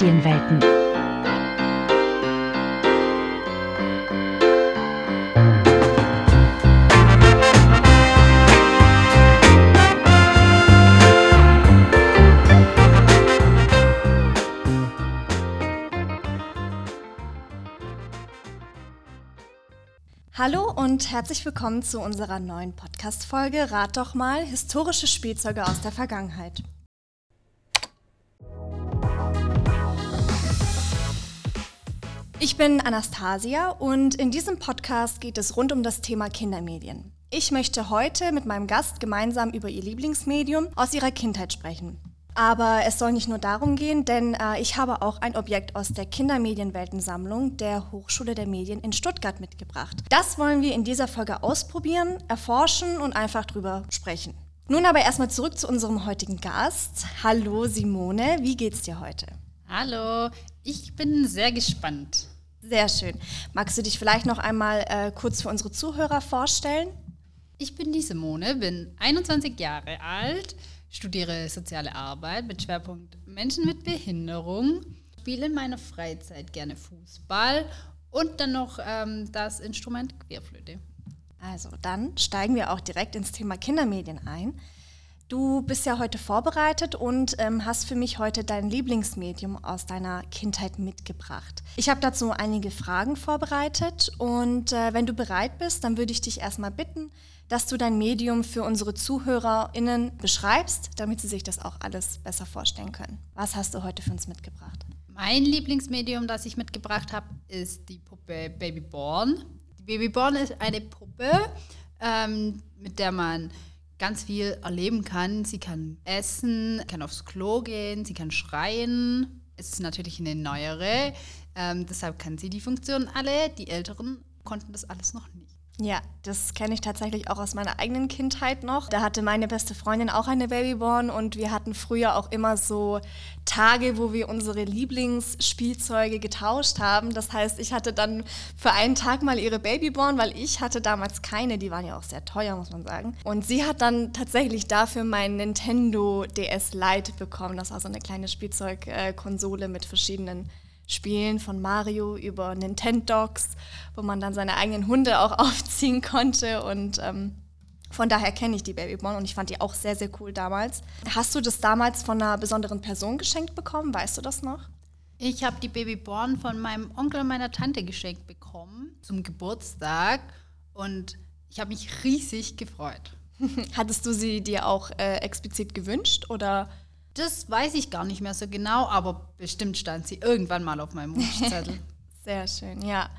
Medienwelten. Hallo und herzlich willkommen zu unserer neuen Podcast-Folge Rat doch mal historische Spielzeuge aus der Vergangenheit. Ich bin Anastasia und in diesem Podcast geht es rund um das Thema Kindermedien. Ich möchte heute mit meinem Gast gemeinsam über ihr Lieblingsmedium aus ihrer Kindheit sprechen. Aber es soll nicht nur darum gehen, denn äh, ich habe auch ein Objekt aus der Kindermedienweltensammlung der Hochschule der Medien in Stuttgart mitgebracht. Das wollen wir in dieser Folge ausprobieren, erforschen und einfach drüber sprechen. Nun aber erstmal zurück zu unserem heutigen Gast. Hallo Simone, wie geht's dir heute? Hallo, ich bin sehr gespannt. Sehr schön. Magst du dich vielleicht noch einmal äh, kurz für unsere Zuhörer vorstellen? Ich bin die Simone, bin 21 Jahre alt, studiere soziale Arbeit mit Schwerpunkt Menschen mit Behinderung, spiele in meiner Freizeit gerne Fußball und dann noch ähm, das Instrument Querflöte. Also dann steigen wir auch direkt ins Thema Kindermedien ein. Du bist ja heute vorbereitet und ähm, hast für mich heute dein Lieblingsmedium aus deiner Kindheit mitgebracht. Ich habe dazu einige Fragen vorbereitet und äh, wenn du bereit bist, dann würde ich dich erstmal bitten, dass du dein Medium für unsere ZuhörerInnen beschreibst, damit sie sich das auch alles besser vorstellen können. Was hast du heute für uns mitgebracht? Mein Lieblingsmedium, das ich mitgebracht habe, ist die Puppe Babyborn. Die Babyborn ist eine Puppe, ähm, mit der man ganz viel erleben kann. Sie kann essen, kann aufs Klo gehen, sie kann schreien. Es ist natürlich eine neuere, ähm, deshalb kann sie die Funktionen alle. Die Älteren konnten das alles noch nicht. Ja, das kenne ich tatsächlich auch aus meiner eigenen Kindheit noch. Da hatte meine beste Freundin auch eine Babyborn und wir hatten früher auch immer so Tage, wo wir unsere Lieblingsspielzeuge getauscht haben. Das heißt, ich hatte dann für einen Tag mal ihre Babyborn, weil ich hatte damals keine, die waren ja auch sehr teuer, muss man sagen. Und sie hat dann tatsächlich dafür mein Nintendo DS Lite bekommen. Das war so eine kleine Spielzeugkonsole mit verschiedenen Spielen von Mario über Nintendogs, wo man dann seine eigenen Hunde auch aufziehen konnte und ähm, von daher kenne ich die Babyborn und ich fand die auch sehr, sehr cool damals. Hast du das damals von einer besonderen Person geschenkt bekommen? Weißt du das noch? Ich habe die Babyborn von meinem Onkel und meiner Tante geschenkt bekommen zum Geburtstag und ich habe mich riesig gefreut. Hattest du sie dir auch äh, explizit gewünscht oder das weiß ich gar nicht mehr so genau, aber bestimmt stand sie irgendwann mal auf meinem Wunschzettel. Sehr schön, ja.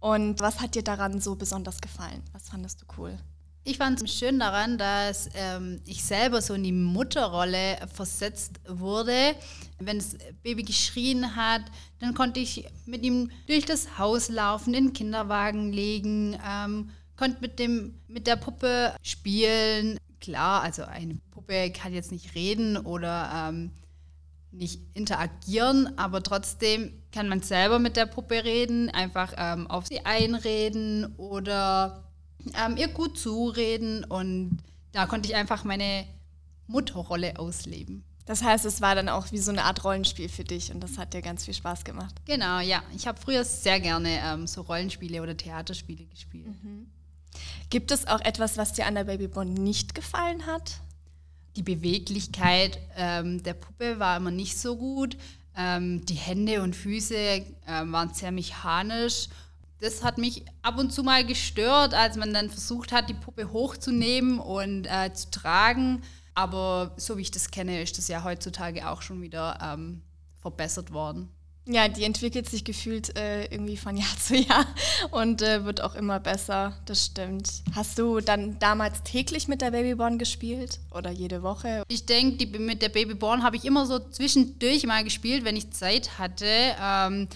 Und was hat dir daran so besonders gefallen? Was fandest du cool? Ich fand es schön daran, dass ähm, ich selber so in die Mutterrolle versetzt wurde. Wenn das Baby geschrien hat, dann konnte ich mit ihm durch das Haus laufen, in den Kinderwagen legen, ähm, konnte mit, dem, mit der Puppe spielen. Klar, also eine Puppe kann jetzt nicht reden oder ähm, nicht interagieren, aber trotzdem kann man selber mit der Puppe reden, einfach ähm, auf sie einreden oder ähm, ihr gut zureden und da konnte ich einfach meine Mutterrolle ausleben. Das heißt, es war dann auch wie so eine Art Rollenspiel für dich und das hat dir ganz viel Spaß gemacht. Genau, ja. Ich habe früher sehr gerne ähm, so Rollenspiele oder Theaterspiele gespielt. Mhm. Gibt es auch etwas, was dir an der Babyborn nicht gefallen hat? Die Beweglichkeit ähm, der Puppe war immer nicht so gut. Ähm, die Hände und Füße äh, waren sehr mechanisch. Das hat mich ab und zu mal gestört, als man dann versucht hat, die Puppe hochzunehmen und äh, zu tragen. Aber so wie ich das kenne, ist das ja heutzutage auch schon wieder ähm, verbessert worden. Ja, die entwickelt sich gefühlt äh, irgendwie von Jahr zu Jahr und äh, wird auch immer besser, das stimmt. Hast du dann damals täglich mit der Babyborn gespielt oder jede Woche? Ich denke, mit der Babyborn habe ich immer so zwischendurch mal gespielt, wenn ich Zeit hatte. Ähm,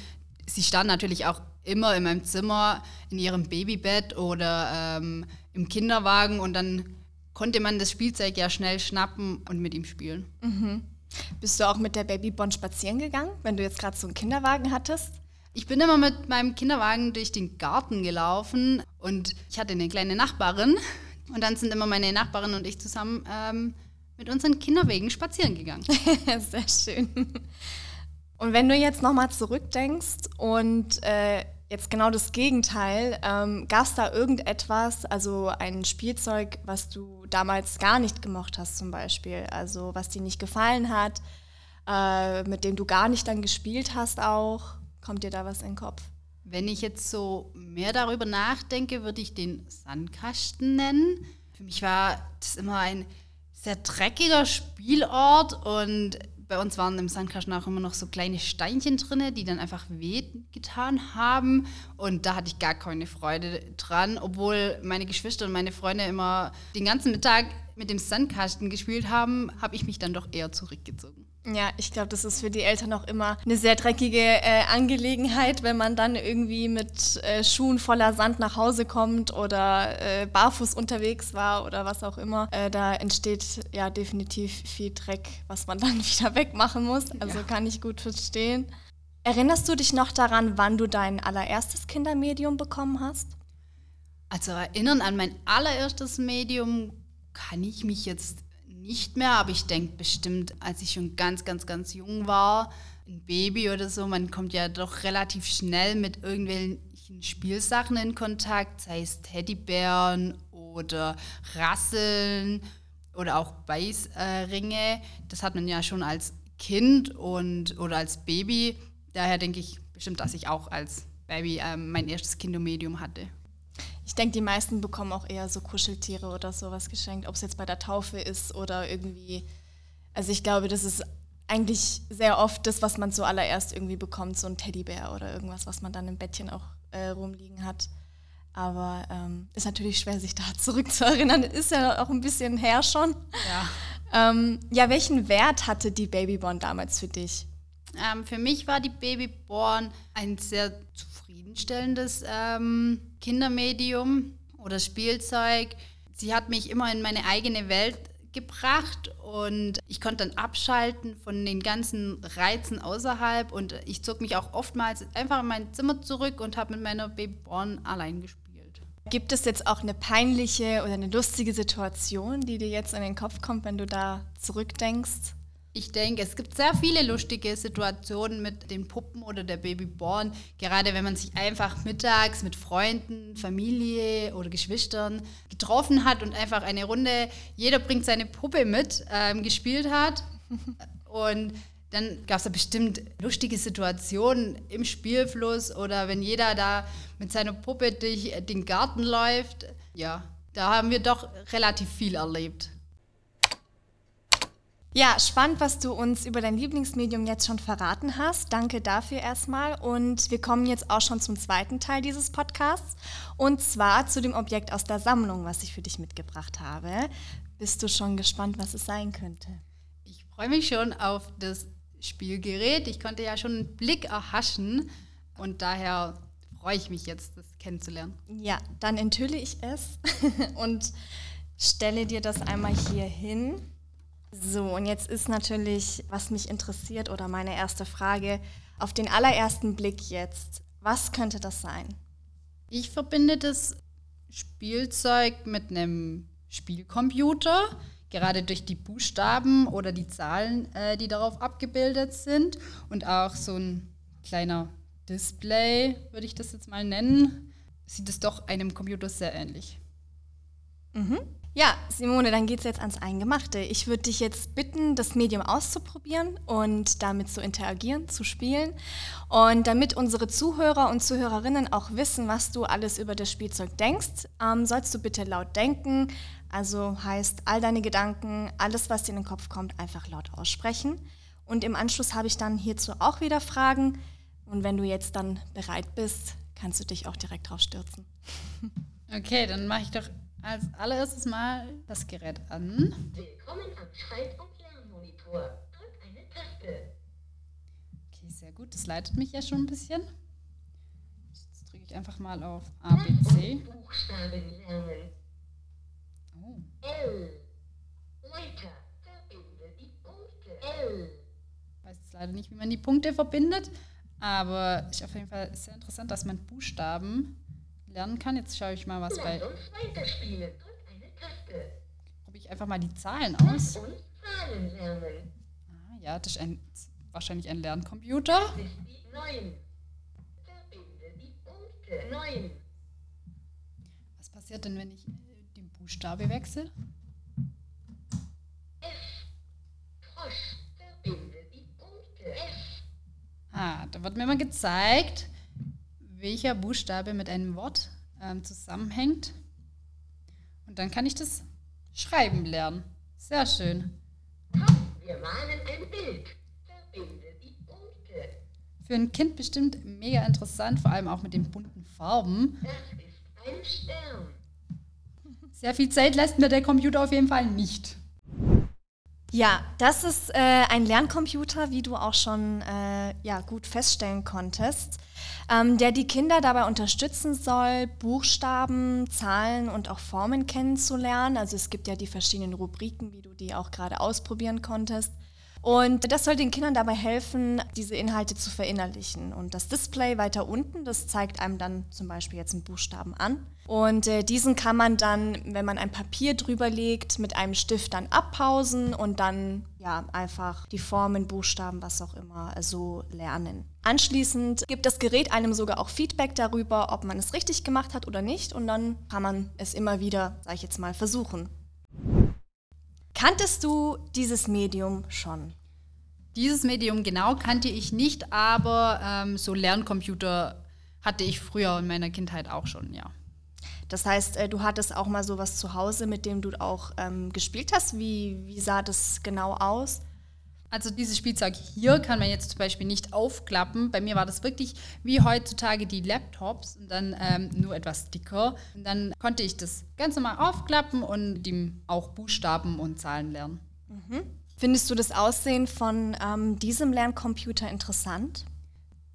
sie stand natürlich auch immer in meinem Zimmer in ihrem Babybett oder ähm, im Kinderwagen und dann konnte man das Spielzeug ja schnell schnappen und mit ihm spielen. Mhm. Bist du auch mit der Babybond spazieren gegangen, wenn du jetzt gerade so einen Kinderwagen hattest? Ich bin immer mit meinem Kinderwagen durch den Garten gelaufen und ich hatte eine kleine Nachbarin und dann sind immer meine Nachbarin und ich zusammen ähm, mit unseren Kinderwegen spazieren gegangen. Sehr schön. Und wenn du jetzt nochmal zurückdenkst und äh, jetzt genau das Gegenteil, ähm, gab es da irgendetwas, also ein Spielzeug, was du damals gar nicht gemocht hast zum Beispiel, also was dir nicht gefallen hat, äh, mit dem du gar nicht dann gespielt hast auch? Kommt dir da was in den Kopf? Wenn ich jetzt so mehr darüber nachdenke, würde ich den Sandkasten nennen. Für mich war das immer ein sehr dreckiger Spielort und bei uns waren im Sandkasten auch immer noch so kleine Steinchen drin, die dann einfach weh getan haben. Und da hatte ich gar keine Freude dran, obwohl meine Geschwister und meine Freunde immer den ganzen Mittag mit dem Sandkasten gespielt haben, habe ich mich dann doch eher zurückgezogen. Ja, ich glaube, das ist für die Eltern auch immer eine sehr dreckige äh, Angelegenheit, wenn man dann irgendwie mit äh, Schuhen voller Sand nach Hause kommt oder äh, barfuß unterwegs war oder was auch immer. Äh, da entsteht ja definitiv viel Dreck, was man dann wieder wegmachen muss. Also ja. kann ich gut verstehen. Erinnerst du dich noch daran, wann du dein allererstes Kindermedium bekommen hast? Also erinnern an mein allererstes Medium kann ich mich jetzt nicht mehr, aber ich denke bestimmt, als ich schon ganz, ganz, ganz jung war, ein Baby oder so, man kommt ja doch relativ schnell mit irgendwelchen Spielsachen in Kontakt, sei es Teddybären oder Rasseln oder auch Beißringe. das hat man ja schon als Kind und oder als Baby. Daher denke ich bestimmt, dass ich auch als Baby äh, mein erstes Kindomedium hatte. Ich denke, die meisten bekommen auch eher so Kuscheltiere oder sowas geschenkt, ob es jetzt bei der Taufe ist oder irgendwie. Also ich glaube, das ist eigentlich sehr oft das, was man zuallererst irgendwie bekommt, so ein Teddybär oder irgendwas, was man dann im Bettchen auch äh, rumliegen hat. Aber ähm, ist natürlich schwer, sich da zurückzuerinnern. Ist ja auch ein bisschen her schon. Ja. Ähm, ja, welchen Wert hatte die Babyborn damals für dich? Ähm, für mich war die Babyborn ein sehr zufriedenstellendes ähm, Kindermedium oder Spielzeug. Sie hat mich immer in meine eigene Welt gebracht und ich konnte dann abschalten von den ganzen Reizen außerhalb und ich zog mich auch oftmals einfach in mein Zimmer zurück und habe mit meiner Babyborn allein gespielt. Gibt es jetzt auch eine peinliche oder eine lustige Situation, die dir jetzt in den Kopf kommt, wenn du da zurückdenkst? Ich denke, es gibt sehr viele lustige Situationen mit den Puppen oder der Babyborn. Gerade wenn man sich einfach mittags mit Freunden, Familie oder Geschwistern getroffen hat und einfach eine Runde, jeder bringt seine Puppe mit, ähm, gespielt hat. Und dann gab es da bestimmt lustige Situationen im Spielfluss oder wenn jeder da mit seiner Puppe durch den Garten läuft. Ja, da haben wir doch relativ viel erlebt. Ja, spannend, was du uns über dein Lieblingsmedium jetzt schon verraten hast. Danke dafür erstmal. Und wir kommen jetzt auch schon zum zweiten Teil dieses Podcasts. Und zwar zu dem Objekt aus der Sammlung, was ich für dich mitgebracht habe. Bist du schon gespannt, was es sein könnte? Ich freue mich schon auf das Spielgerät. Ich konnte ja schon einen Blick erhaschen. Und daher freue ich mich jetzt, das kennenzulernen. Ja, dann enthülle ich es und stelle dir das einmal hier hin. So, und jetzt ist natürlich, was mich interessiert oder meine erste Frage, auf den allerersten Blick jetzt, was könnte das sein? Ich verbinde das Spielzeug mit einem Spielcomputer, gerade durch die Buchstaben oder die Zahlen, äh, die darauf abgebildet sind und auch so ein kleiner Display, würde ich das jetzt mal nennen, sieht es doch einem Computer sehr ähnlich. Mhm. Ja, Simone, dann geht es jetzt ans Eingemachte. Ich würde dich jetzt bitten, das Medium auszuprobieren und damit zu interagieren, zu spielen. Und damit unsere Zuhörer und Zuhörerinnen auch wissen, was du alles über das Spielzeug denkst, ähm, sollst du bitte laut denken. Also heißt all deine Gedanken, alles, was dir in den Kopf kommt, einfach laut aussprechen. Und im Anschluss habe ich dann hierzu auch wieder Fragen. Und wenn du jetzt dann bereit bist, kannst du dich auch direkt drauf stürzen. Okay, dann mache ich doch als allererstes mal das Gerät an. Willkommen am Schalt- und Lernmonitor. Drück eine Taste. Okay, sehr gut. Das leitet mich ja schon ein bisschen. Jetzt drücke ich einfach mal auf A, B, C. Buchstaben lernen. Oh. L. Weiter. Verbinde die Punkte. L. Ich weiß jetzt leider nicht, wie man die Punkte verbindet, aber ist auf jeden Fall sehr interessant, dass man Buchstaben lernen kann. Jetzt schaue ich mal, was bei. Probiere ich einfach mal die Zahlen aus. Ah, ja, das ist ein wahrscheinlich ein Lerncomputer. Das ist die 9. Verbinde die Punkte. 9. Was passiert denn, wenn ich äh, den Buchstabe wechsle? Ah, da wird mir mal gezeigt, welcher Buchstabe mit einem Wort ähm, zusammenhängt. Und dann kann ich das schreiben lernen. Sehr schön. Wir malen ein Bild. Verbinde die Punkte. Für ein Kind bestimmt mega interessant, vor allem auch mit den bunten Farben. Das ist ein Stern. Sehr viel Zeit lässt mir der Computer auf jeden Fall nicht. Ja, das ist äh, ein Lerncomputer, wie du auch schon äh, ja, gut feststellen konntest, ähm, der die Kinder dabei unterstützen soll, Buchstaben, Zahlen und auch Formen kennenzulernen. Also es gibt ja die verschiedenen Rubriken, wie du die auch gerade ausprobieren konntest. Und das soll den Kindern dabei helfen, diese Inhalte zu verinnerlichen. Und das Display weiter unten, das zeigt einem dann zum Beispiel jetzt einen Buchstaben an. Und äh, diesen kann man dann, wenn man ein Papier drüber legt, mit einem Stift dann abpausen und dann ja einfach die Formen, Buchstaben, was auch immer so lernen. Anschließend gibt das Gerät einem sogar auch Feedback darüber, ob man es richtig gemacht hat oder nicht. Und dann kann man es immer wieder, sag ich jetzt mal, versuchen. Kanntest du dieses Medium schon? Dieses Medium genau kannte ich nicht, aber ähm, so Lerncomputer hatte ich früher in meiner Kindheit auch schon, ja. Das heißt, äh, du hattest auch mal sowas zu Hause, mit dem du auch ähm, gespielt hast. Wie, wie sah das genau aus? Also dieses Spielzeug hier kann man jetzt zum Beispiel nicht aufklappen. Bei mir war das wirklich wie heutzutage die Laptops und dann ähm, nur etwas dicker. Und dann konnte ich das ganz normal aufklappen und ihm auch Buchstaben und Zahlen lernen. Findest du das Aussehen von ähm, diesem Lerncomputer interessant?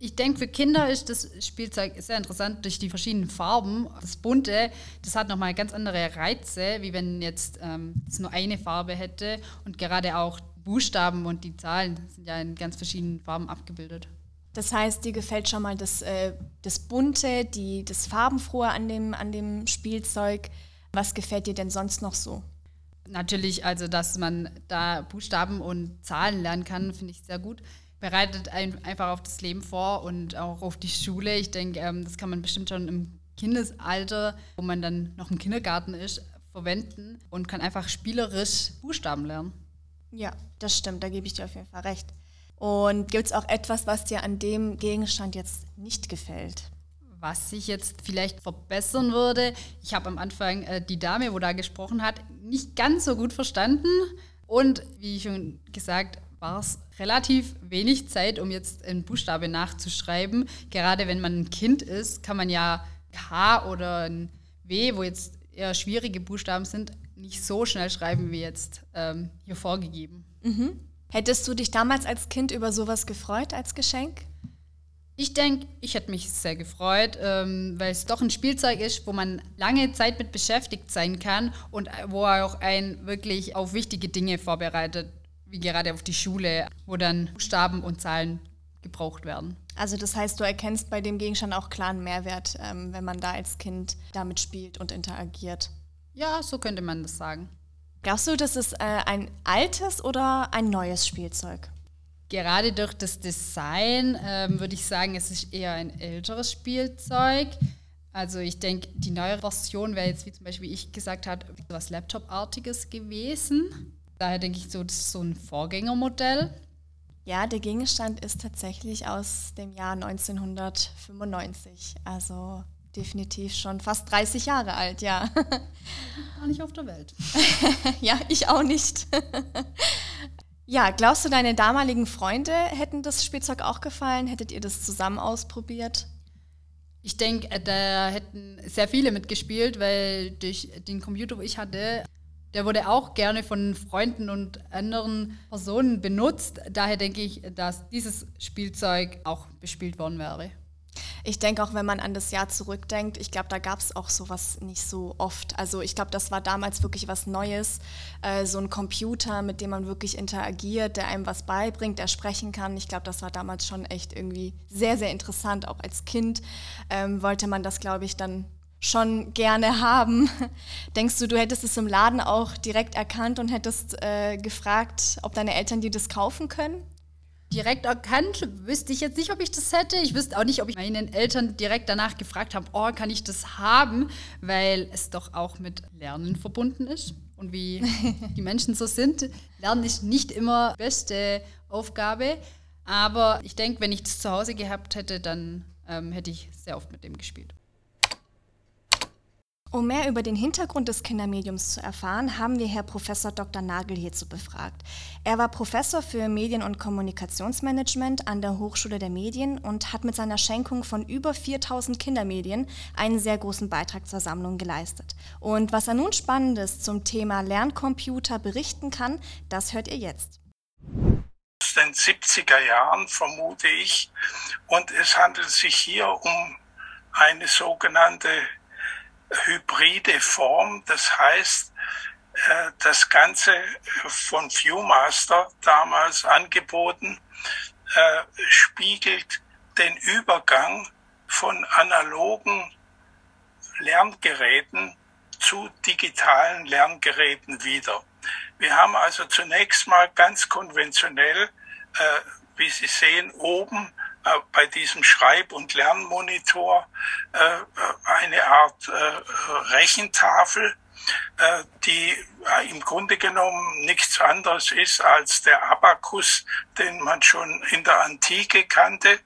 Ich denke, für Kinder ist das Spielzeug sehr interessant durch die verschiedenen Farben. Das Bunte, das hat nochmal ganz andere Reize, wie wenn jetzt ähm, es nur eine Farbe hätte. Und gerade auch Buchstaben und die Zahlen sind ja in ganz verschiedenen Farben abgebildet. Das heißt, dir gefällt schon mal das, äh, das Bunte, die, das Farbenfrohe an dem, an dem Spielzeug. Was gefällt dir denn sonst noch so? Natürlich, also dass man da Buchstaben und Zahlen lernen kann, finde ich sehr gut. Bereitet ein, einfach auf das Leben vor und auch auf die Schule. Ich denke, ähm, das kann man bestimmt schon im Kindesalter, wo man dann noch im Kindergarten ist, verwenden und kann einfach spielerisch Buchstaben lernen. Ja, das stimmt, da gebe ich dir auf jeden Fall recht. Und gibt es auch etwas, was dir an dem Gegenstand jetzt nicht gefällt? Was ich jetzt vielleicht verbessern würde, ich habe am Anfang äh, die Dame, wo da gesprochen hat, nicht ganz so gut verstanden. Und wie schon gesagt, war es relativ wenig Zeit, um jetzt einen Buchstabe nachzuschreiben. Gerade wenn man ein Kind ist, kann man ja K oder ein W, wo jetzt eher schwierige Buchstaben sind, nicht so schnell schreiben wie jetzt ähm, hier vorgegeben. Hättest du dich damals als Kind über sowas gefreut als Geschenk? Ich denke, ich hätte mich sehr gefreut, ähm, weil es doch ein Spielzeug ist, wo man lange Zeit mit beschäftigt sein kann und äh, wo er auch einen wirklich auf wichtige Dinge vorbereitet, wie gerade auf die Schule, wo dann Buchstaben und Zahlen gebraucht werden. Also das heißt, du erkennst bei dem Gegenstand auch klaren Mehrwert, ähm, wenn man da als Kind damit spielt und interagiert. Ja, so könnte man das sagen. Glaubst du, das ist äh, ein altes oder ein neues Spielzeug? Gerade durch das Design ähm, würde ich sagen, es ist eher ein älteres Spielzeug. Also ich denke, die neue Version wäre jetzt, wie zum Beispiel ich gesagt habe, etwas Laptop-artiges gewesen. Daher denke ich so, das ist so ein Vorgängermodell. Ja, der Gegenstand ist tatsächlich aus dem Jahr 1995. Also definitiv schon fast 30 Jahre alt, ja. Gar nicht auf der Welt. ja, ich auch nicht. ja, glaubst du, deine damaligen Freunde hätten das Spielzeug auch gefallen? Hättet ihr das zusammen ausprobiert? Ich denke, äh, da hätten sehr viele mitgespielt, weil durch den Computer, wo ich hatte, der wurde auch gerne von Freunden und anderen Personen benutzt. Daher denke ich, dass dieses Spielzeug auch bespielt worden wäre. Ich denke auch, wenn man an das Jahr zurückdenkt, ich glaube, da gab es auch sowas nicht so oft. Also ich glaube, das war damals wirklich was Neues. Äh, so ein Computer, mit dem man wirklich interagiert, der einem was beibringt, der sprechen kann. Ich glaube, das war damals schon echt irgendwie sehr, sehr interessant. Auch als Kind ähm, wollte man das, glaube ich, dann schon gerne haben. Denkst du, du hättest es im Laden auch direkt erkannt und hättest äh, gefragt, ob deine Eltern dir das kaufen können? Direkt erkannt. Wüsste ich jetzt nicht, ob ich das hätte. Ich wüsste auch nicht, ob ich meinen Eltern direkt danach gefragt habe, oh, kann ich das haben? Weil es doch auch mit Lernen verbunden ist. Und wie die Menschen so sind, Lernen ist nicht immer die beste Aufgabe. Aber ich denke, wenn ich das zu Hause gehabt hätte, dann ähm, hätte ich sehr oft mit dem gespielt. Um mehr über den Hintergrund des Kindermediums zu erfahren, haben wir Herr Professor Dr. Nagel hierzu befragt. Er war Professor für Medien- und Kommunikationsmanagement an der Hochschule der Medien und hat mit seiner Schenkung von über 4000 Kindermedien einen sehr großen Beitrag zur Sammlung geleistet. Und was er nun Spannendes zum Thema Lerncomputer berichten kann, das hört ihr jetzt. Aus den 70er Jahren vermute ich und es handelt sich hier um eine sogenannte hybride Form. Das heißt, äh, das Ganze von Viewmaster damals angeboten, äh, spiegelt den Übergang von analogen Lerngeräten zu digitalen Lerngeräten wider. Wir haben also zunächst mal ganz konventionell, äh, wie Sie sehen, oben äh, bei diesem Schreib- und Lernmonitor äh, eine Art äh, Rechentafel, die im Grunde genommen nichts anderes ist als der Abakus, den man schon in der Antike kannte.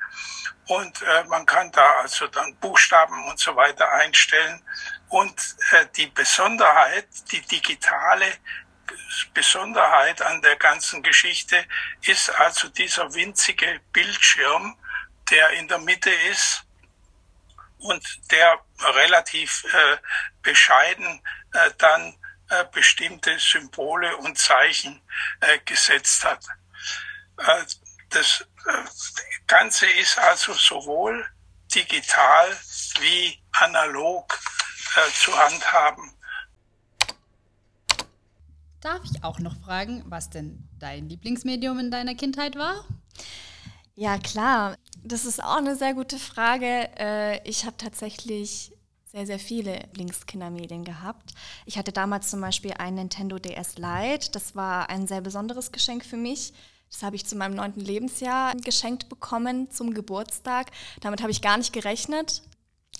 Und äh, man kann da also dann Buchstaben und so weiter einstellen. Und äh, die Besonderheit, die digitale Besonderheit an der ganzen Geschichte ist also dieser winzige Bildschirm, der in der Mitte ist und der relativ äh, bescheiden äh, dann äh, bestimmte Symbole und Zeichen äh, gesetzt hat. Äh, das äh, Ganze ist also sowohl digital wie analog zu handhaben. Darf ich auch noch fragen, was denn dein Lieblingsmedium in deiner Kindheit war? Ja, klar. Das ist auch eine sehr gute Frage. Äh, ich habe tatsächlich sehr, sehr viele Linkskindermedien gehabt. Ich hatte damals zum Beispiel ein Nintendo DS Lite. Das war ein sehr besonderes Geschenk für mich. Das habe ich zu meinem neunten Lebensjahr geschenkt bekommen zum Geburtstag. Damit habe ich gar nicht gerechnet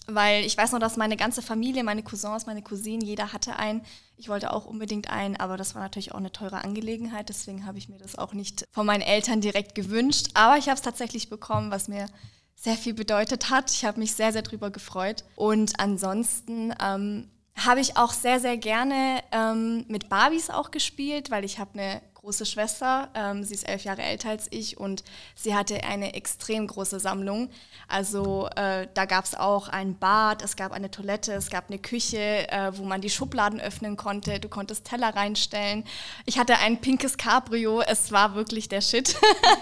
weil ich weiß noch, dass meine ganze Familie, meine Cousins, meine Cousinen, jeder hatte einen. Ich wollte auch unbedingt einen, aber das war natürlich auch eine teure Angelegenheit. Deswegen habe ich mir das auch nicht von meinen Eltern direkt gewünscht. Aber ich habe es tatsächlich bekommen, was mir sehr viel bedeutet hat. Ich habe mich sehr, sehr drüber gefreut. Und ansonsten ähm, habe ich auch sehr, sehr gerne ähm, mit Barbies auch gespielt, weil ich habe eine große Schwester. Ähm, sie ist elf Jahre älter als ich und sie hatte eine extrem große Sammlung. Also äh, da gab es auch ein Bad, es gab eine Toilette, es gab eine Küche, äh, wo man die Schubladen öffnen konnte. Du konntest Teller reinstellen. Ich hatte ein pinkes Cabrio. Es war wirklich der Shit.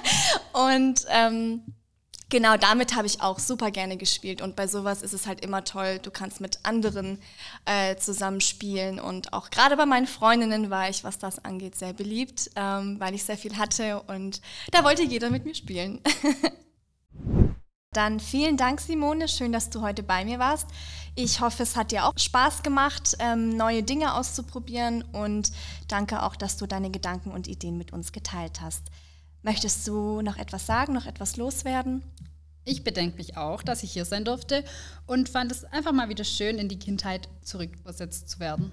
und ähm, Genau, damit habe ich auch super gerne gespielt und bei sowas ist es halt immer toll, du kannst mit anderen äh, zusammenspielen und auch gerade bei meinen Freundinnen war ich, was das angeht, sehr beliebt, ähm, weil ich sehr viel hatte und da wollte jeder mit mir spielen. Dann vielen Dank, Simone. Schön, dass du heute bei mir warst. Ich hoffe, es hat dir auch Spaß gemacht, ähm, neue Dinge auszuprobieren und danke auch, dass du deine Gedanken und Ideen mit uns geteilt hast. Möchtest du noch etwas sagen, noch etwas loswerden? Ich bedenke mich auch, dass ich hier sein durfte und fand es einfach mal wieder schön, in die Kindheit zurückversetzt zu werden.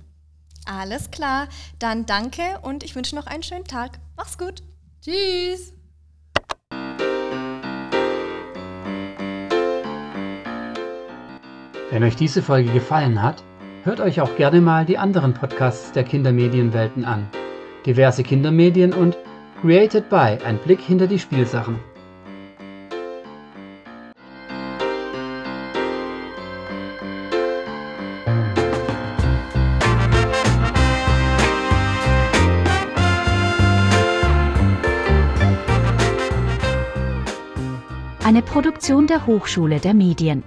Alles klar, dann danke und ich wünsche noch einen schönen Tag. Mach's gut. Tschüss. Wenn euch diese Folge gefallen hat, hört euch auch gerne mal die anderen Podcasts der Kindermedienwelten an. Diverse Kindermedien und Created by Ein Blick hinter die Spielsachen. Eine Produktion der Hochschule der Medien.